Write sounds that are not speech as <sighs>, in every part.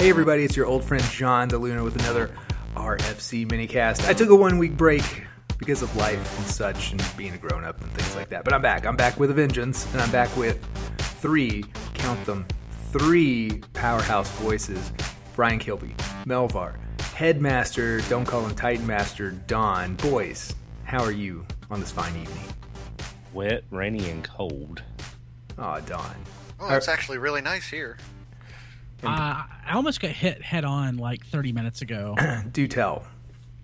Hey everybody, it's your old friend John DeLuna with another RFC minicast. I took a one week break because of life and such and being a grown up and things like that. But I'm back. I'm back with a vengeance, and I'm back with three, count them, three powerhouse voices. Brian Kilby, Melvar, Headmaster, don't call him Titan Master, Don. Boys, how are you on this fine evening? Wet, rainy, and cold. Aw, Don. Oh, it's actually really nice here. Uh, I almost got hit head on like 30 minutes ago. uh, <clears throat> Do tell.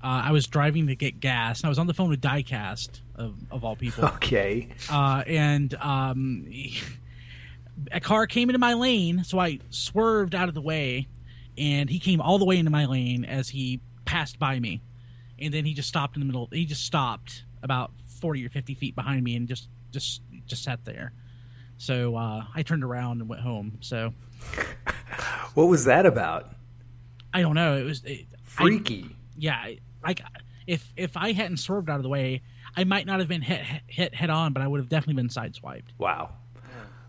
I was driving to get gas, and I was on the phone with Diecast, of, of all people. <laughs> Okay. Uh, and um, <laughs> a car came into my lane, so I swerved out of the way, and he came all the way into my lane as he passed by me. And then he just stopped in the middle. He just stopped about 40 or 50 feet behind me and just, just, just sat there. So uh, I turned around and went home. So What was that about? I don't know. It was it, I- Freaky. yeah, like if if I hadn't swerved out of the way, I might not have been hit hit head on, but I would have definitely been sideswiped. wow.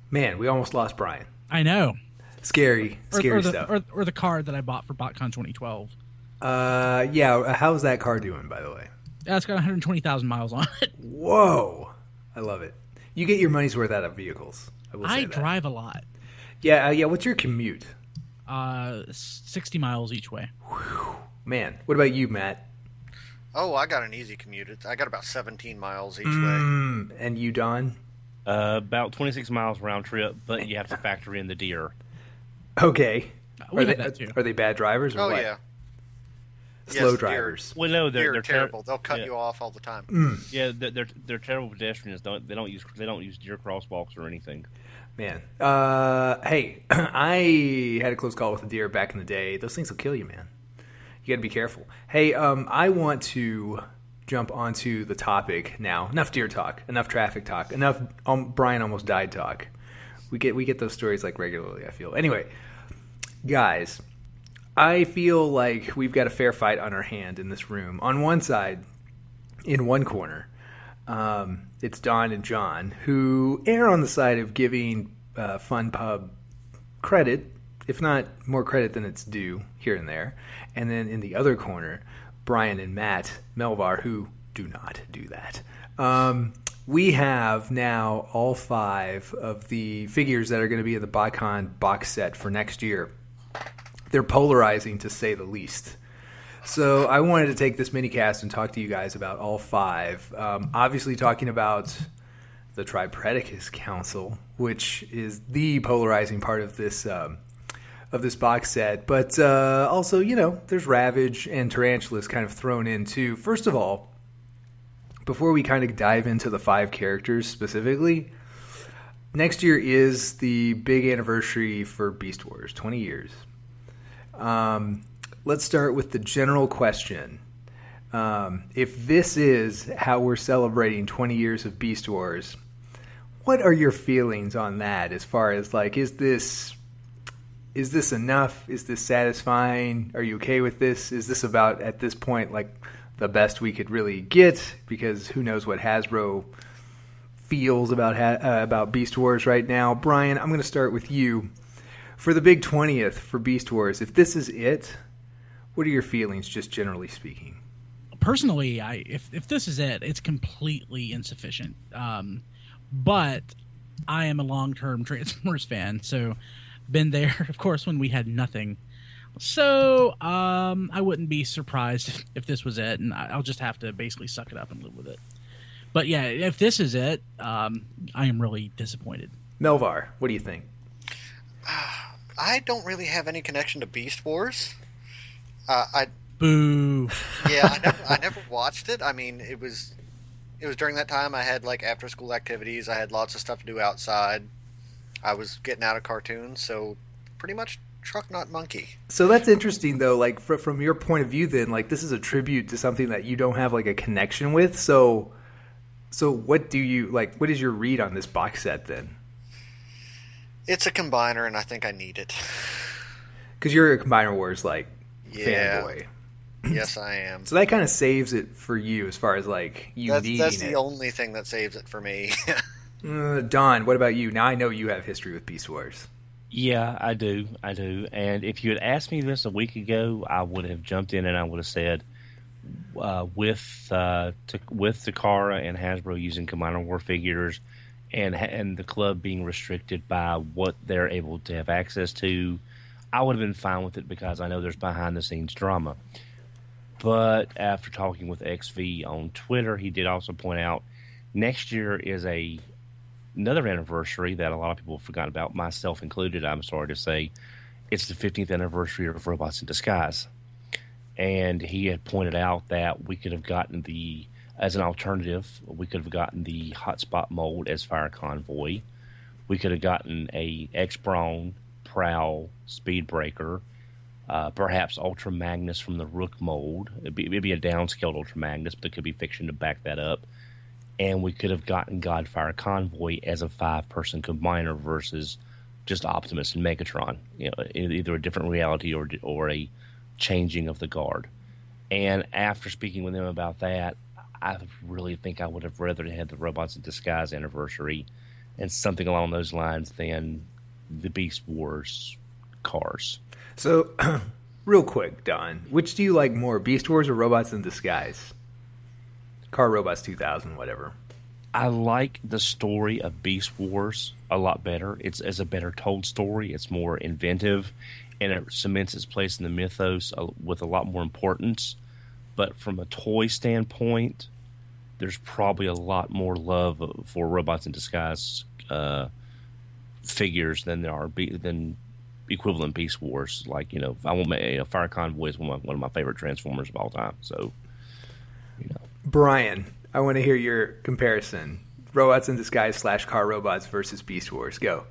Man, we almost lost Brian. I know. Scary, Or, scary or the stuff. or, or the car that I bought for BotCon 2012. Uh, yeah. How's that car doing, by the way? That's got 120,000 miles on it. <laughs> Whoa, I love it. You get your money's worth out of vehicles. I will say I drive a lot, Yeah, uh, yeah. What's your commute, uh, 60 miles each way. man? What about you, Matt? Oh, I got an easy commute. It's, I got about 17 miles each way. Mm, and you, Don? Uh, about 26 miles round trip, but <laughs> you have to factor in the deer. Okay. Are they have that too. are they bad drivers or Oh what? yeah, Slow Yes, drivers. Well, no, they're They're, they're ter- terrible. They'll cut yeah. you off all the time. Mm. Yeah, they're, they're they're terrible pedestrians. Don't they don't use they don't use deer crosswalks or anything. Man. Uh, hey, <clears throat> I had a close call with a deer back in the day. Those things will kill you, man. You got to be careful. Hey, um, I want to jump onto the topic now. Enough deer talk. Enough traffic talk. Enough um, Brian almost died talk. We get we get those stories like regularly. I feel anyway, guys. I feel like we've got a fair fight on our hand in this room. On one side, in one corner, um, it's Don and John who err on the side of giving uh, Fun Pub credit, if not more credit than it's due here and there. And then in the other corner, Brian and Matt Melvar who do not do that. Um, we have now all five of the figures that are going to be in the BotCon box set for next year. They're polarizing to say the least. So I wanted to take this mini cast and talk to you guys about all five. Um, obviously, talking about the Tripredacus Council, which is the polarizing part of this um, of this box set. But uh, also, you know, there's Ravage and Tarantulas kind of thrown in too. First of all, before we kind of dive into the five characters specifically, next year is the big anniversary for Beast Wars, 20 years. Um, let's start with the general question. Um, if this is how we're celebrating 20 years of Beast Wars, what are your feelings on that as far as like is this is this enough? Is this satisfying? Are you okay with this? Is this about at this point like the best we could really get because who knows what Hasbro feels about uh, about Beast Wars right now. Brian, I'm going to start with you for the big 20th for Beast Wars. If this is it, what are your feelings just generally speaking? Personally, I if if this is it, it's completely insufficient. Um, but I am a long term <laughs> Transformers fan, so been there, <laughs> of course, when we had nothing. So um, I wouldn't be surprised if, if this was it, and I- I'll just have to basically suck it up and live with it. But yeah, if this is it, um, I am really disappointed. Melvar, what do you think? I don't really have any connection to Beast Wars. Uh, I Boo! yeah, I never, I <laughs> never watched it. I mean, it was it was during that time I had like after school activities. I had lots of stuff to do outside. I was getting out of cartoons, so pretty much truck not monkey. So that's interesting, though. Like fr- from your point of view, then, like this is a tribute to something that you don't have like a connection with. So, so what do you like? What is your read on this box set then? It's a combiner, and I think I need it. Because you're a Combiner Wars like Yeah. fanboy, <clears throat> yes, I am. so that kind of saves it for you as far as like you That's, needing that's it. the only thing that saves it for me. <laughs> Uh, Don, what about you? Now I know you have history with Beast Wars. Yeah, I do. I do. And if you had asked me this a week ago, I would have jumped in and I would have said, uh, with uh, to, with Takara and Hasbro using Combiner War figures, and and the club being restricted by what they're able to have access to, I would have been fine with it because I know there's behind the scenes drama. But after talking with XV on Twitter, he did also point out next year is a another anniversary that a lot of people have forgotten about, myself included. I'm sorry to say, it's the 15th anniversary of Robots in Disguise, and he had pointed out that we could have gotten the as an alternative, we could have gotten the hotspot mold as Fire Convoy. We could have gotten a X Brawn Prowl Speedbreaker uh, perhaps Ultra Magnus from the Rook mold. It'd be, it'd be a downscaled Ultra Magnus, but there could be fiction to back that up. And we could have gotten Godfire Convoy as a five person combiner versus just Optimus and Megatron. You know, either a different reality or or a changing of the guard. And after speaking with them about that, I really think I would have rather had the Robots in Disguise anniversary and something along those lines than the Beast Wars cars. So, <clears throat> real quick, Don, which do you like more, Beast Wars or Robots in Disguise? Car Robots 2000, whatever. I like the story of Beast Wars a lot better. It's as a better told story. It's more inventive, and it cements its place in the mythos uh, with a lot more importance. But from a toy standpoint, there's probably a lot more love for Robots in Disguise uh, figures than there are than equivalent Beast Wars. Like you know, I want my you Fire Convoy is one of, my, one of my favorite Transformers of all time. So, you know, Brian, I want to hear your comparison: Robots in Disguise slash Car Robots versus Beast Wars. Go.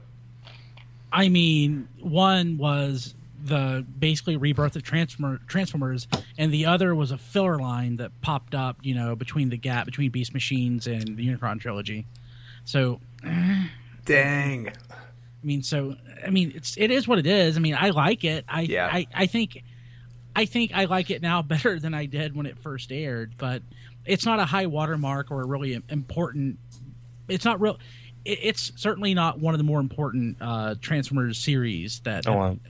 I mean, one was the basically rebirth of Transformer, Transformers, and the other was a filler line that popped up, you know, between the gap between Beast Machines and the Unicron trilogy. So, <sighs> dang. I mean, so I mean, it's it is what it is. I mean, I like it. I yeah. I, I think I think I like it now <laughs> better than I did when it first aired. But it's not a high watermark or a really important. It's not real. It, it's certainly not one of the more important uh, Transformers series that. Oh, um,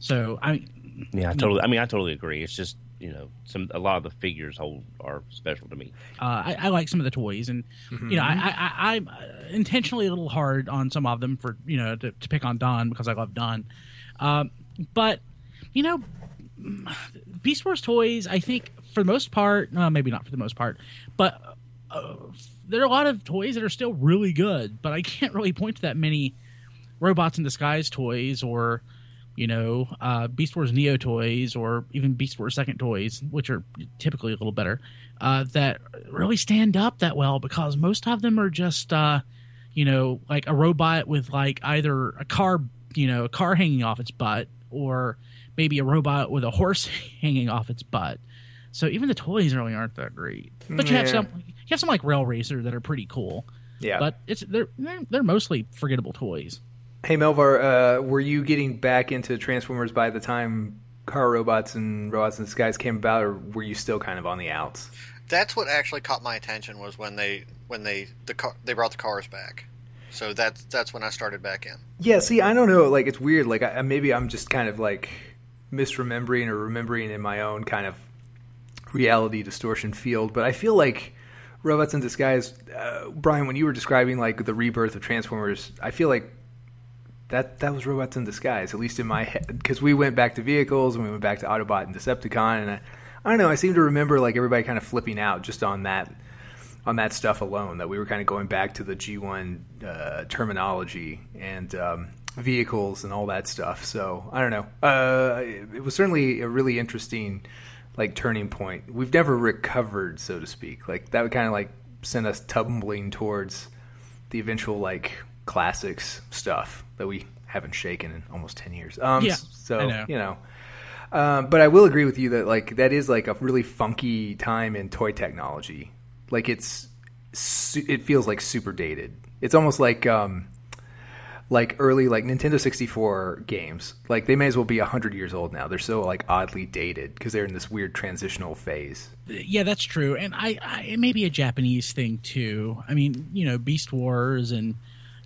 so I. Yeah, I totally. I mean, I totally agree. It's just you know some a lot of the figures hold are special to me. Uh, I, I, like some of the toys, and mm-hmm. you know I, I, am intentionally a little hard on some of them for you know to, to pick on Don because I love Don, um, but you know Beast Wars toys I think for the most part, uh, maybe not for the most part, but uh, there are a lot of toys that are still really good, but I can't really point to that many robots in disguise toys or you know, uh, Beast Wars Neo toys or even Beast Wars Second toys, which are typically a little better, uh, that really stand up that well because most of them are just, uh, you know, like a robot with like either a car, you know, a car hanging off its butt or maybe a robot with a horse <laughs> hanging off its butt. So even the toys really aren't that great. But you yeah. have some, you have some like Rail Racer that are pretty cool. Yeah. But it's they're they're, they're mostly forgettable toys. Hey Melvar, uh, were you getting back into Transformers by the time Car Robots and Robots in Disguise came about, or were you still kind of on the outs? That's what actually caught my attention was when they when they the car they brought the cars back. So that's that's when I started back in. Yeah, see, I don't know. Like it's weird. Like I, maybe I'm just kind of like misremembering or remembering in my own kind of reality distortion field. But I feel like Robots in Disguise, uh, Brian, when you were describing like the rebirth of Transformers, I feel like that that was robots in disguise, at least in my head, because we went back to vehicles and we went back to Autobot and Decepticon, and I, I don't know. I seem to remember like everybody kind of flipping out just on that on that stuff alone. That we were kind of going back to the G1 uh, terminology and um, vehicles and all that stuff. So I don't know. Uh, it was certainly a really interesting like turning point. We've never recovered, so to speak. Like that would kind of like send us tumbling towards the eventual like classics stuff that we haven't shaken in almost 10 years. Um, yeah, so, know. you know. Um, but I will agree with you that like that is like a really funky time in toy technology. Like it's it feels like super dated. It's almost like um, like early like Nintendo 64 games. Like they may as well be 100 years old now. They're so like oddly dated because they're in this weird transitional phase. Yeah, that's true. And I, I it may be a Japanese thing too. I mean, you know, Beast Wars and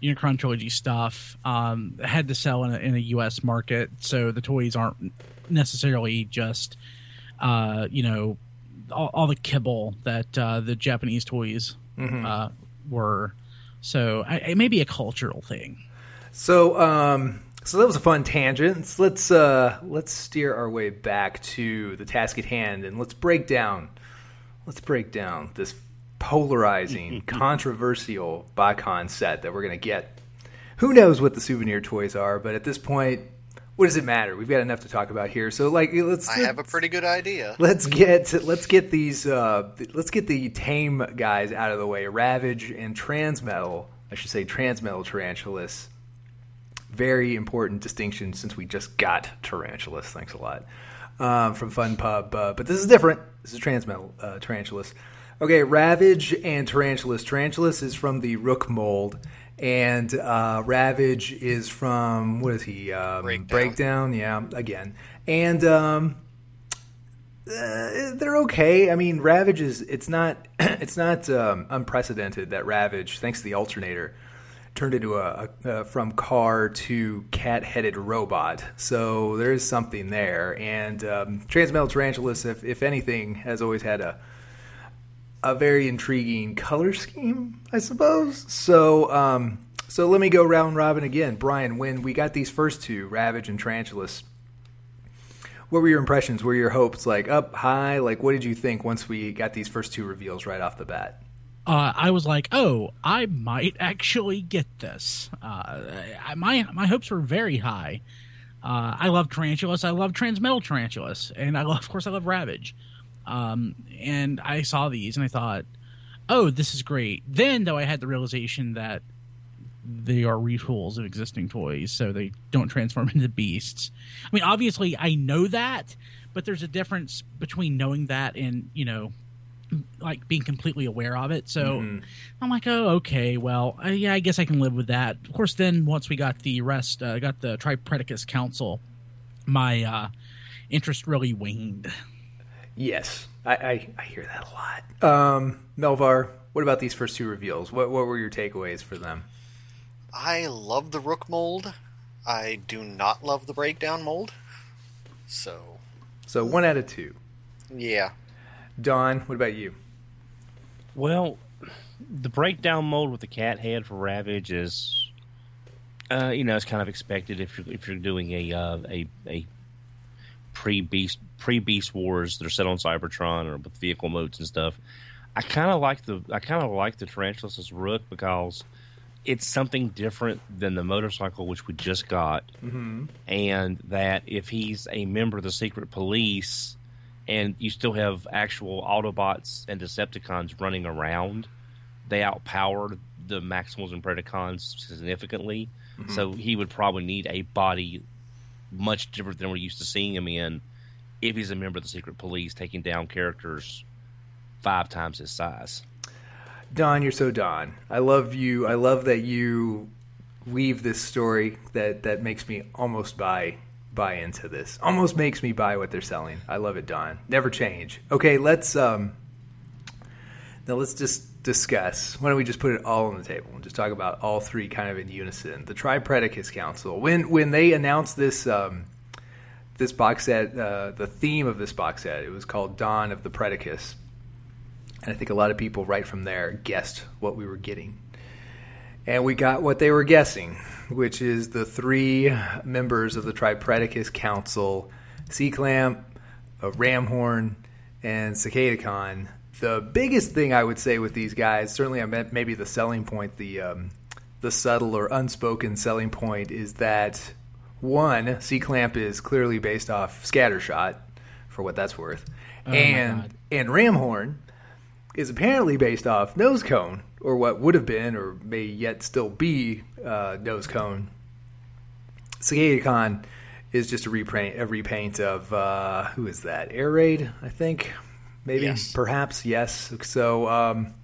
Unicron trilogy stuff. Um, had to sell in a, in a U.S. market, so the toys aren't necessarily just uh, you know all, all, the kibble that uh, the Japanese toys mm-hmm. uh, were. So I, it may be a cultural thing. So um, so that was a fun tangent. Let's uh, let's steer our way back to the task at hand, and let's break down. Let's break down this polarizing, <laughs> controversial BotCon set that we're gonna get. Who knows what the souvenir toys are? But at this point, what does it matter? We've got enough to talk about here. So like, let's. I have a pretty good idea. Let's get let's get these uh, let's get the tame guys out of the way. Ravage and Transmetal. I should say Transmetal Tarantulas very important distinction since we just got Tarantulas. Thanks a lot um, from Fun Pub. Uh, but this is different. This is Transmetal uh, Tarantulas. Okay, Ravage and Tarantulas. Tarantulas is from the Rook mold, and uh, Ravage is from what is he? Um, Breakdown. Breakdown. Yeah, again, and um, uh, they're okay. I mean, Ravage is it's not <clears throat> it's not um, unprecedented that Ravage, thanks to the alternator, turned into a, a from car to cat-headed robot. So there is something there. And um, Transmetal Tarantulas, if, if anything, has always had a a very intriguing color scheme, I suppose. So um, so let me go round robin again. Brian, when we got these first two, Ravage and Tarantulas, what were your impressions? Were your hopes like up high? Like what did you think once we got these first two reveals right off the bat? uh, I was like, oh, I might actually get this. Uh, my my hopes were very high. Uh, I love tarantulas. I love transmetal tarantulas, and I love, of course, I love Ravage. Um, and I saw these, and I thought, oh, this is great. Then, though, I had the realization that they are retools of existing toys, so they don't transform <laughs> into beasts. I mean, obviously, I know that, but there's a difference between knowing that and you know like being completely aware of it. So mm-hmm. I'm like, oh, okay, well, uh, yeah, I guess I can live with that. Of course, then once we got the rest, uh, got the Tripredacus Council, my uh, interest really waned. Yes, I, I, I hear that a lot. Um, Melvar, what about these first two reveals? What what were your takeaways for them? I love the Rook mold. I do not love the Breakdown mold. So. So one out of two. Yeah. Don, what about you? Well, the breakdown mold with the cat head for Ravage is, uh, you know, it's kind of expected if you're if you're doing a uh, a a pre beast pre beast wars that are set on Cybertron or with vehicle modes and stuff. I kind of like the I kind of like the Tarantulas as Rook because it's something different than the motorcycle which we just got, mm-hmm. and that if he's a member of the secret police and you still have actual Autobots and Decepticons running around, they outpower the Maximals and Predacons significantly. Mm-hmm. So he would probably need a body much different than we're used to seeing him in if he's a member of the Secret Police taking down characters five times his size. Don, you're so Don. I love you. I love that you weave this story that that makes me almost buy buy into this. Almost makes me buy what they're selling. I love it, Don. Never change. Okay, let's um now let's just discuss. Why don't we just put it all on the table and just talk about all three kind of in unison? The Tripredacus Council. When when they announced this um, this box set, uh, the theme of this box set, it was called Dawn of the Predacus. and I think a lot of people right from there guessed what we were getting. And we got what they were guessing, which is the three members of the Tripredacus Council C Clamp, Ramhorn, and Cicadacon. The biggest thing I would say with these guys, certainly I meant maybe the selling point, the um, the subtle or unspoken selling point, is that one, C Clamp is clearly based off Scattershot, for what that's worth, oh and and Ramhorn is apparently based off Nose Cone, or what would have been, or may yet still be, uh, Nose Cone. Cicadacon is just a repaint, a repaint of uh, who is that? Air Raid, I think, maybe, yes. perhaps, yes. So, um,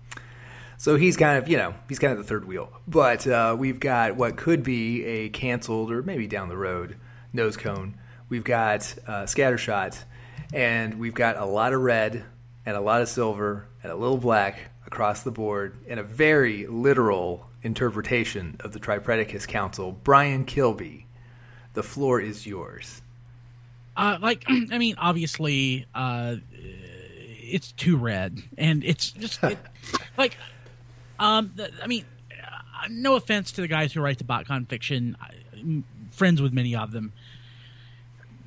so he's kind of, you know, he's kind of the third wheel. But uh, we've got what could be a canceled, or maybe down the road, Nose Cone. We've got uh, Scattershot, and we've got a lot of red and a lot of silver and a little black across the board in a very literal interpretation of the Tripredacus Council, Brian Kilby. The floor is yours. Uh, like, <clears throat> I mean, obviously, uh, it's too red, and it's just it, <laughs> like, um, the, I mean, uh, no offense to the guys who write the BotCon fiction, I'm friends with many of them,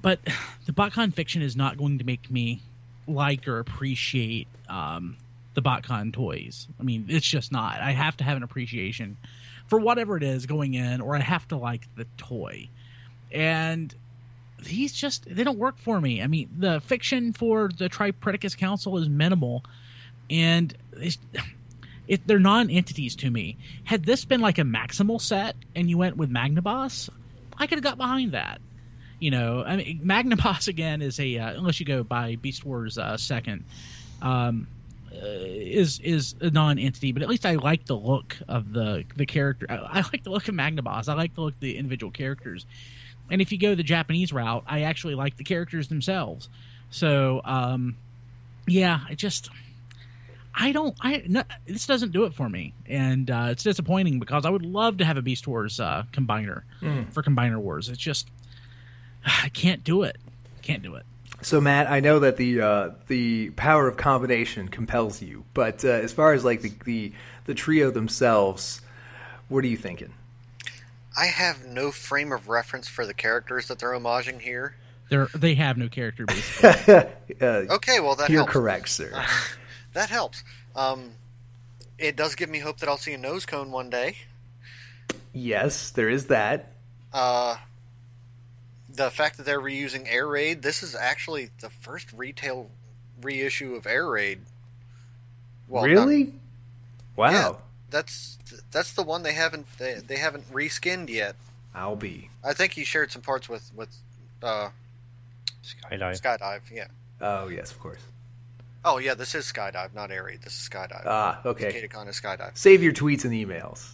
but <sighs> the BotCon fiction is not going to make me like or appreciate um, the BotCon toys. I mean, it's just not. I have to have an appreciation for whatever it is going in, or I have to like the toy. And these just they don't work for me. I mean, the fiction for the Tripredacus Council is minimal, and it, they're non-entities to me. Had this been like a Maximal set and you went with Magnaboss, I could have got behind that. You know, I mean, <laughs> Magnaboss again is a uh, unless you go by Beast Wars uh, second. Um, uh, is is a non-entity, but at least I like the look of the the character. I, I like the look of Magnaboss. I like the look of the individual characters. And if you go the Japanese route, I actually like the characters themselves. So, um, yeah, I just I don't I no, this doesn't do it for me, and uh, it's disappointing because I would love to have a Beast Wars uh, combiner for Combiner Wars. It's just I can't do it. Can't do it. So Matt, I know that the uh, the power of combination compels you, but uh, as far as like the, the the trio themselves, what are you thinking? I have no frame of reference for the characters that they're homaging here. They're they have no character basically. <laughs> uh, Okay, well that you're helps. correct, sir. <laughs> That helps. Um, it does give me hope that I'll see a nose cone one day. yes, there is that. Uh, the fact that they're reusing Air Raid, this is actually the first retail reissue of Air Raid. Well, not- really? Wow. Yeah, that's that's the one they haven't they, they haven't reskinned yet. I'll be. I think he shared some parts with with uh, Skydive. Skydive. Yeah. Oh yes, of course. Oh yeah, this is Skydive, not Air Raid. This is Skydive. Ah, okay. Katacon is Skydive. Save your tweets and emails.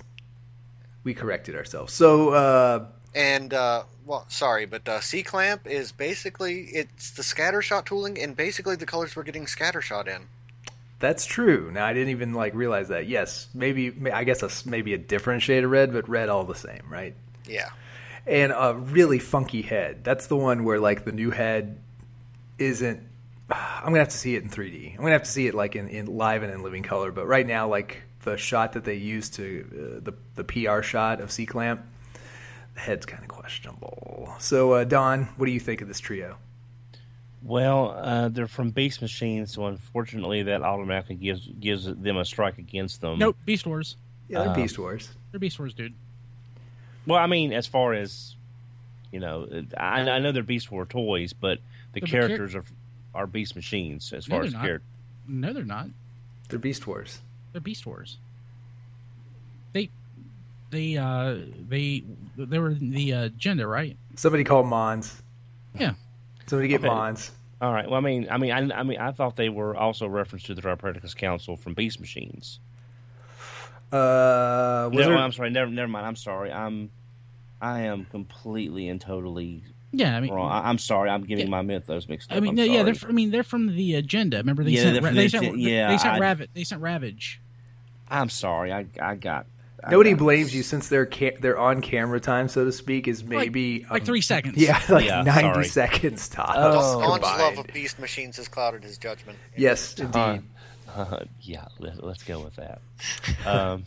We corrected ourselves. So, uh, And uh, well, sorry, but uh, C clamp is basically it's the scatter shot tooling, and basically the colors we're getting scatter shot in. That's true. Now I didn't even like realize that. Yes, maybe I guess a, maybe a different shade of red, but red all the same, right? Yeah. And a really funky head. That's the one where like the new head isn't. <sighs> I'm gonna have to see it in 3D. I'm gonna have to see it like in, in live and in living color. But right now, like the shot that they used to uh, the the PR shot of C clamp, the head's kind of questionable. So uh, Don, what do you think of this trio? Well, uh, they're from Beast Machines, so unfortunately, that automatically gives gives them a strike against them. nope, Beast Wars. Yeah, they're Uh, Beast Wars. They're Beast Wars, dude. Well, I mean, as far as you know, I, I know they're Beast War toys, but the Yeah, but char- characters are are Beast Machines as No, far as not. character. No, they're not. They're Beast Wars. They're Beast Wars. They, they, uh, they, they were the uh, agenda, right? Somebody called Mons. Yeah. Somebody get Okay. Mons. All right. Well, I mean, I mean, I, I mean, I thought they were also referenced to the Tripredacus Council from Beast Machines. Uh, No, there- I'm sorry. Never, never mind. I'm sorry. I'm, I am completely and totally Yeah, I mean, wrong. I, I'm sorry. I'm getting Yeah. my mythos mixed up. I mean, I'm no, yeah, they're. sorry. I mean, they're from the agenda. Remember, they Yeah, sent. they're from they sent. Agen- yeah, they sent I- Ravage. They sent Ravage. I'm sorry. I, I got. I Nobody got- blames you since their ca- their on camera time, so to speak, is maybe like um, three seconds. <laughs> Yeah, like Yeah, ninety sorry. seconds tops. Oh. Don's love of beast machines has clouded his judgment. yes, indeed. Uh, <laughs> yeah, let, let's go with that. um,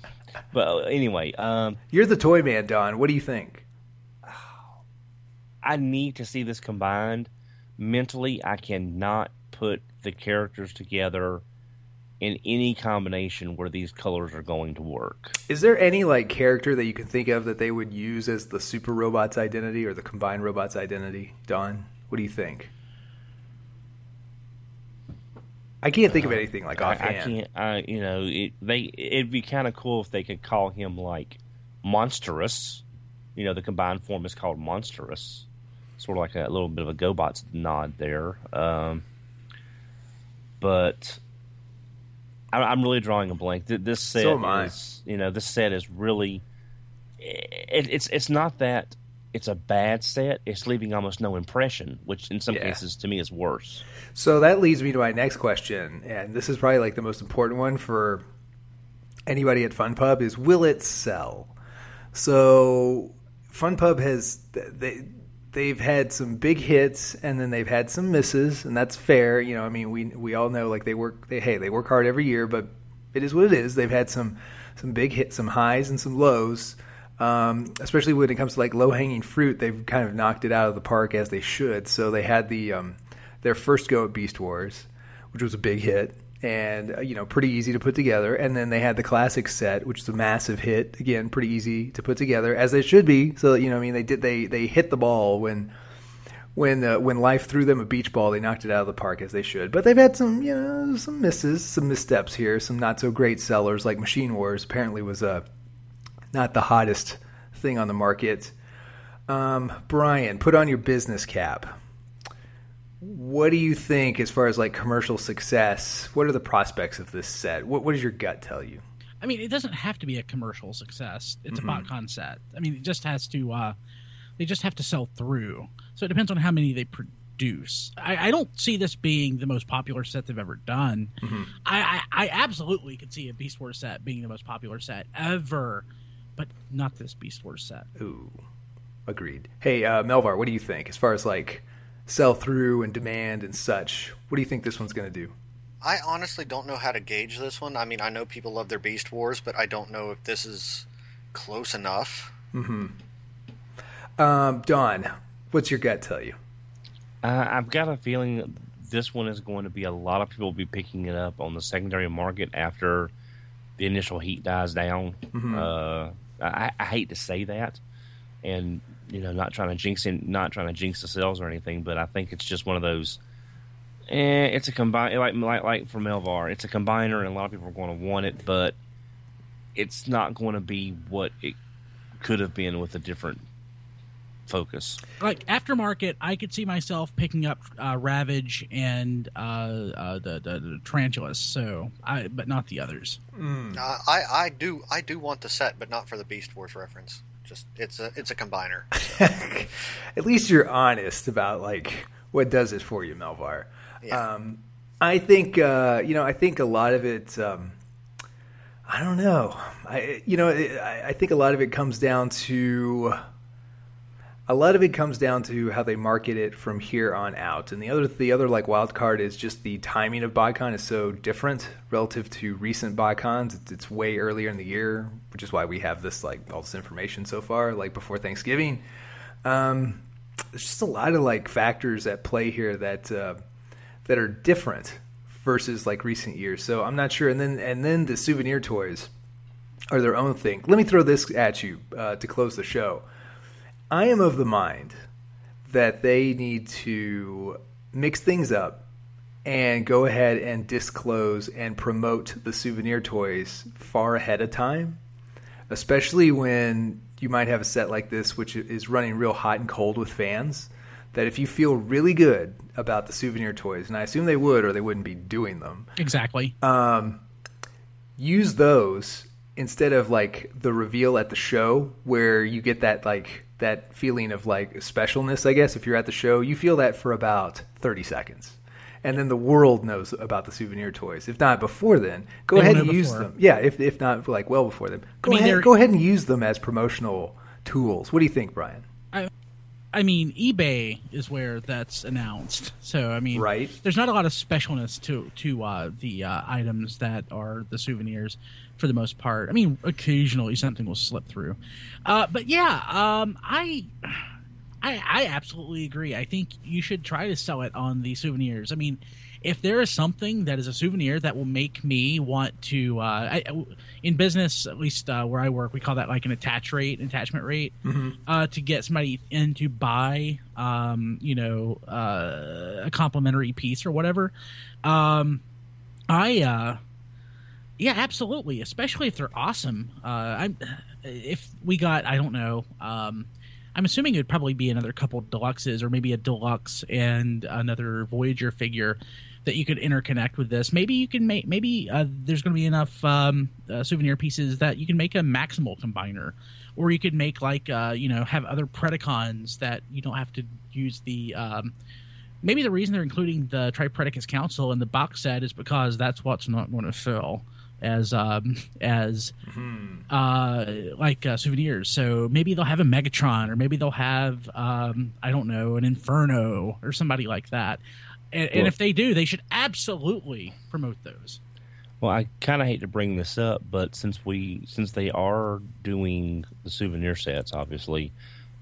but uh, anyway, um, You're the toy man, Don. What do you think? I need to see this combined. Mentally, I cannot put the characters together in any combination where these colors are going to work. Is there any like character that you can think of that they would use as the super robot's identity or the combined robot's identity? Don, what do you think? I can't think of uh, anything like I, I can't. I, you know, it, they. It'd be kind of cool if they could call him like monstrous. You know, the combined form is called monstrous. Sort of like a little bit of a GoBots nod there. Um, but I, I'm really drawing a blank. This set So is, you know, this set is really. It, it's it's not that it's a bad set. It's leaving almost no impression, which in some Yeah. cases to me is worse. So that leads me to my next question, and this is probably like the most important one for anybody at Fun Pub is will it sell? So Fun Pub has they they've had some big hits and then they've had some misses and that's fair. You know, I mean we we all know like they work they hey they work hard every year, but it is what it is. They've had some some big hits, some highs and some lows. Um, especially when it comes to like low hanging fruit, they've kind of knocked it out of the park as they should. So they had the um, their first go at Beast Wars, which was a big hit and uh, you know pretty easy to put together. And then they had the classic set, which is a massive hit. Again, pretty easy to put together as they should be. So you know, I mean, they did they they hit the ball when when uh, when life threw them a beach ball, they knocked it out of the park as they should. But they've had some you know some misses, some missteps here, some not so great sellers like Machine Wars. Apparently was uh, not the hottest thing on the market. Um, Brian, put on your business cap. What do you think as far as like commercial success? What are the prospects of this set? What, what does your gut tell you? I mean, it doesn't have to be a commercial success. It's mm-hmm. a BotCon set. I mean, it just has to. Uh, they just have to sell through. So it depends on how many they produce. I, I don't see this being the most popular set they've ever done. Mm-hmm. I, I, I, absolutely could see a Beast Wars set being the most popular set ever, but not this Beast Wars set. Ooh, agreed. Hey, uh, Melvar, what do you think as far as like sell through and demand and such? What do you think this one's going to do? I honestly don't know how to gauge this one. I mean, I know people love their Beast Wars, but I don't know if this is close enough. Mm-hmm. Um, Don, what's your gut tell you? Uh, I've got a feeling this one is going to be a lot of people will be picking it up on the secondary market after the initial heat dies down. Mm-hmm. Uh, I, I, hate to say that, and you know, not trying to jinx in, not trying to jinx the sales or anything, but I think it's just one of those. Eh, it's a combine like like like for Melvar, it's a combiner, and a lot of people are going to want it, but it's not going to be what it could have been with a different focus. Like aftermarket, I could see myself picking up uh, Ravage and uh, uh, the, the, the Tarantulas. So, I but not the others. Mm. I I do I do want the set, but not for the Beast Wars reference. Just it's a it's a combiner. <laughs> So. At least you're honest about like what does it for you, Melvar. Yeah. Um, I think uh, you know. I think a lot of it. Um, I don't know. I you know. I, I think a lot of it comes down to a lot of it comes down to how they market it from here on out. And the other the other like wild card is just the timing of BotCon is so different relative to recent BotCons. It's, it's way earlier in the year, which is why we have this like all this information so far, like before Thanksgiving. Um, there's just a lot of like factors at play here that uh, that are different versus like recent years. So I'm not sure. And then and then the souvenir toys are their own thing. Let me throw this at you uh, to close the show I am of the mind that they need to mix things up and go ahead and disclose and promote the souvenir toys far ahead of time, especially when you might have a set like this, which is running real hot and cold with fans. That if you feel really good about the souvenir toys, and I assume they would, or they wouldn't be doing them. Exactly. Um, use those instead of like the reveal at the show, where you get that like that feeling of like specialness, I guess, if you're at the show, you feel that for about 30 seconds. And then the world knows about the souvenir toys. If not before then, go they ahead and use them. Yeah, if, if not like well before them, go, I mean, ahead, go ahead and use them as promotional tools. What do you think, Brian? I, I mean, eBay is where that's announced. So I mean, right? There's not a lot of specialness to to uh, the uh, items that are the souvenirs for the most part. I mean, occasionally something will slip through, uh, but yeah, um, I, I, I absolutely agree. I think you should try to sell it on the souvenirs. I mean, if there is something that is a souvenir that will make me want to, uh, I, in business, at least uh, where I work, we call that like an attach rate, attachment rate, mm-hmm. uh, to get somebody in to buy, um, you know, uh, a complimentary piece or whatever. Um, I, uh, yeah, absolutely. Especially if they're awesome. Uh, I'm if we got I don't know. Um, I'm assuming it'd probably be another couple deluxes or maybe a deluxe and another Voyager figure that you could interconnect with this. Maybe you can make maybe uh, there's going to be enough um, uh, souvenir pieces that you can make a maximal combiner, or you could make like uh, you know have other Predacons that you don't have to use the. Um, maybe the reason they're including the Tripredacus Council in the box set is because that's what's not going to fill as um, as uh, like uh, souvenirs. So maybe they'll have a Megatron, or maybe they'll have um, I don't know an Inferno or somebody like that. And, and if they do, they should absolutely promote those. Well, I kind of hate to bring this up, but since we since they are doing the souvenir sets, obviously,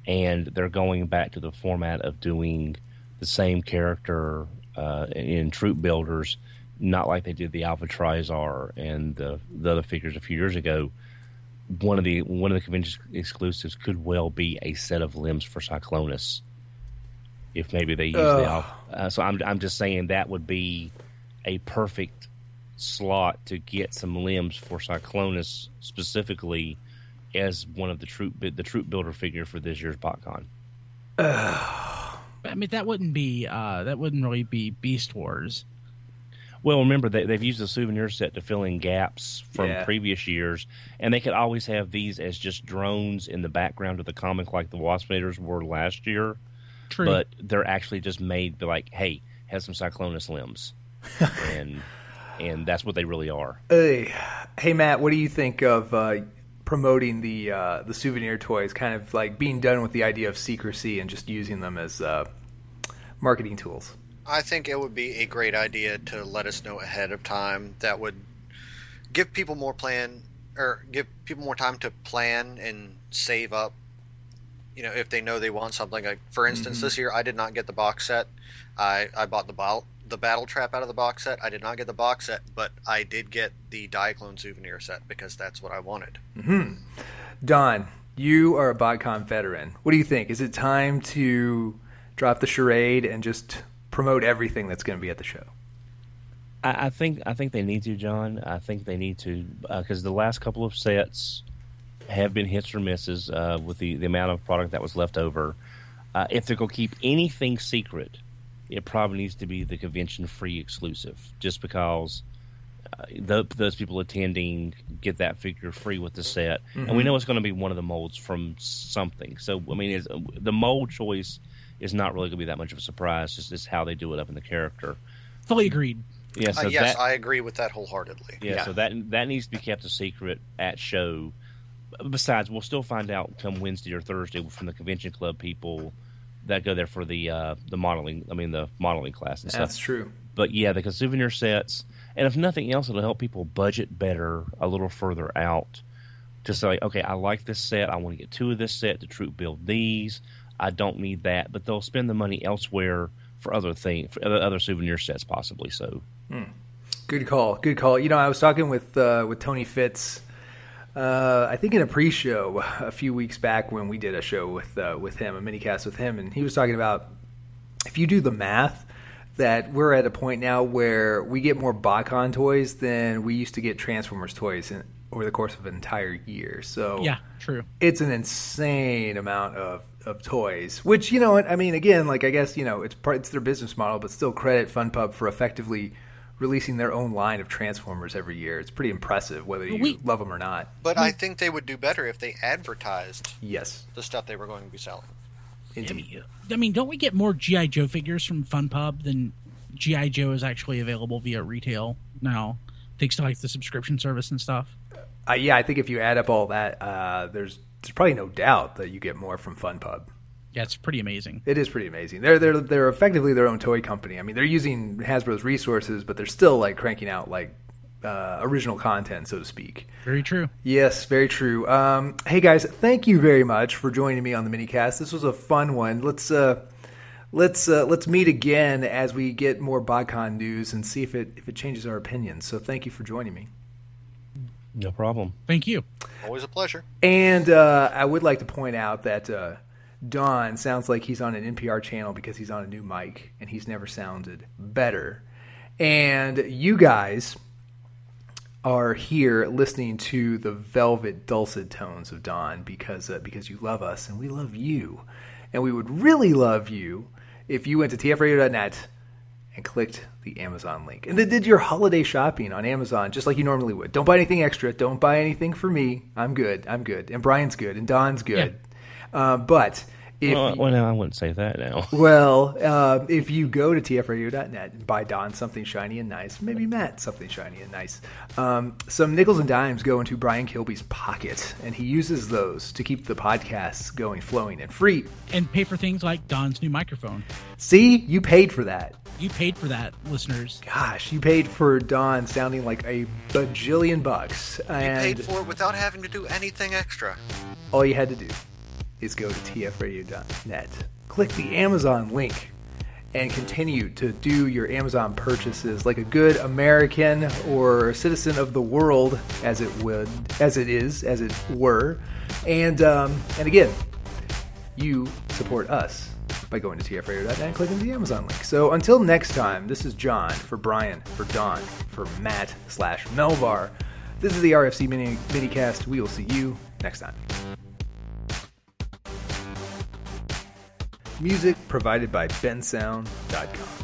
and they're going back to the format of doing the same character uh, in Troop Builders, not like they did the Alpha Trizar and the the other figures a few years ago. One of the one of the convention exclusives could well be a set of limbs for Cyclonus. If maybe they use the Ugh. Alpha, uh, so I'm I'm just saying that would be a perfect slot to get some limbs for Cyclonus specifically as one of the troop the troop builder figure for this year's BotCon. I mean, that wouldn't be uh, that wouldn't really be Beast Wars. Well, remember they, they've used the souvenir set to fill in gaps from Yeah. previous years, and they could always have these as just drones in the background of the comic, like the Wasp Waspinators were last year. True. But they're actually just made to like, hey, have some Cyclonus limbs, <laughs> and and that's what they really are. Hey, hey Matt, what do you think of uh, promoting the uh, the souvenir toys? Kind of like being done with the idea of secrecy and just using them as uh, marketing tools. I think it would be a great idea to let us know ahead of time. That would give people more plan or give people more time to plan and save up. You know, if they know they want something. Like for instance, this year I did not get the box set. I I bought the bottle the battle trap out of the box set. I did not get the box set, but I did get the Diaclone souvenir set because that's what I wanted. Mm-hmm. Don, you are a BotCon veteran. What do you think? Is it time to drop the charade and just promote everything that's going to be at the show? I, I think I think they need to, John. I think they need to because the last couple of sets have been hits or misses uh, with the, the amount of product that was left over. Uh, if they're going to keep anything secret, it probably needs to be the convention free exclusive, just because uh, tho- those people attending get that figure free with the set, and we know it's going to be one of the molds from something. So I mean, the mold choice is not really going to be that much of a surprise. Just it's how they do it up in the character. Fully agreed. Yeah, so uh, yes, that, I agree with that wholeheartedly. yeah, Yeah. so that that needs to be kept a secret at show. Besides, we'll still find out come Wednesday or Thursday from the convention club people that go there for the uh, the modeling. I mean, the modeling class and stuff. That's true. But yeah, the souvenir sets, and if nothing else, it'll help people budget better a little further out. To say, okay, I like this set. I want to get two of this set to troop build these. I don't need that, but they'll spend the money elsewhere for other things, for other, other souvenir sets, possibly. So Good call. Good call. You know, I was talking with uh, with Tony Fitz. Uh, I think in a pre-show a few weeks back when we did a show with uh, with him, a mini cast with him, and he was talking about if you do the math, that we're at a point now where we get more BotCon toys than we used to get Transformers toys in, over the course of an entire year. So Yeah, true. it's an insane amount of, of toys. Which you know, I mean, again, like I guess you know, it's part it's their business model, but still credit FunPub for effectively releasing their own line of Transformers every year. It's pretty impressive, whether you We- love them or not. But I think they would do better if they advertised Yes, the stuff they were going to be selling. I mean, I mean, don't we get more GI Joe figures from FunPub than GI Joe is actually available via retail now, thanks to like the subscription service and stuff? Uh, yeah, I think if you add up all that, uh, there's there's probably no doubt that you get more from FunPub. Yeah, it's pretty amazing. It is pretty amazing. They're they're they're effectively their own toy company. I mean, they're using Hasbro's resources, but they're still like cranking out like uh, original content, so to speak. Very true. Yes, very true. Um, hey guys, thank you very much for joining me on the minicast. This was a fun one. Let's uh, let's uh, let's meet again as we get more BotCon news and see if it if it changes our opinions. So thank you for joining me. No problem. Thank you. Always a pleasure. And uh, I would like to point out that uh, Don sounds like he's on an NPR channel because he's on a new mic, and he's never sounded better. And you guys are here listening to the velvet dulcet tones of Don because uh, because you love us and we love you, and we would really love you if you went to tfradio.net and clicked the Amazon link and then did your holiday shopping on Amazon just like you normally would. Don't buy anything extra. Don't buy anything for me. I'm good. I'm good. And Brian's good. And Don's good. Uh, but If well, well, no, I wouldn't say that now. <laughs> Well, uh, if you go to tfradio.net and buy Don something shiny and nice, maybe Matt something shiny and nice, um, some nickels and dimes go into Brian Kilby's pocket, and he uses those to keep the podcasts going, flowing, and free. And pay for things like Don's new microphone. See, you paid for that. You paid for that, listeners. Gosh, you paid for Don sounding like a bajillion bucks. You And paid for it without having to do anything extra. all you had to do is go to tfradio.net, click the Amazon link, and continue to do your Amazon purchases like a good American or citizen of the world, as it would, as it is, as it were. And um, and again, you support us by going to tfradio.net and clicking the Amazon link. So until next time, this is John for Brian, for Don, for Matt slash Melvar. This is the RFC mini minicast. We will see you next time. Music provided by bensound.com.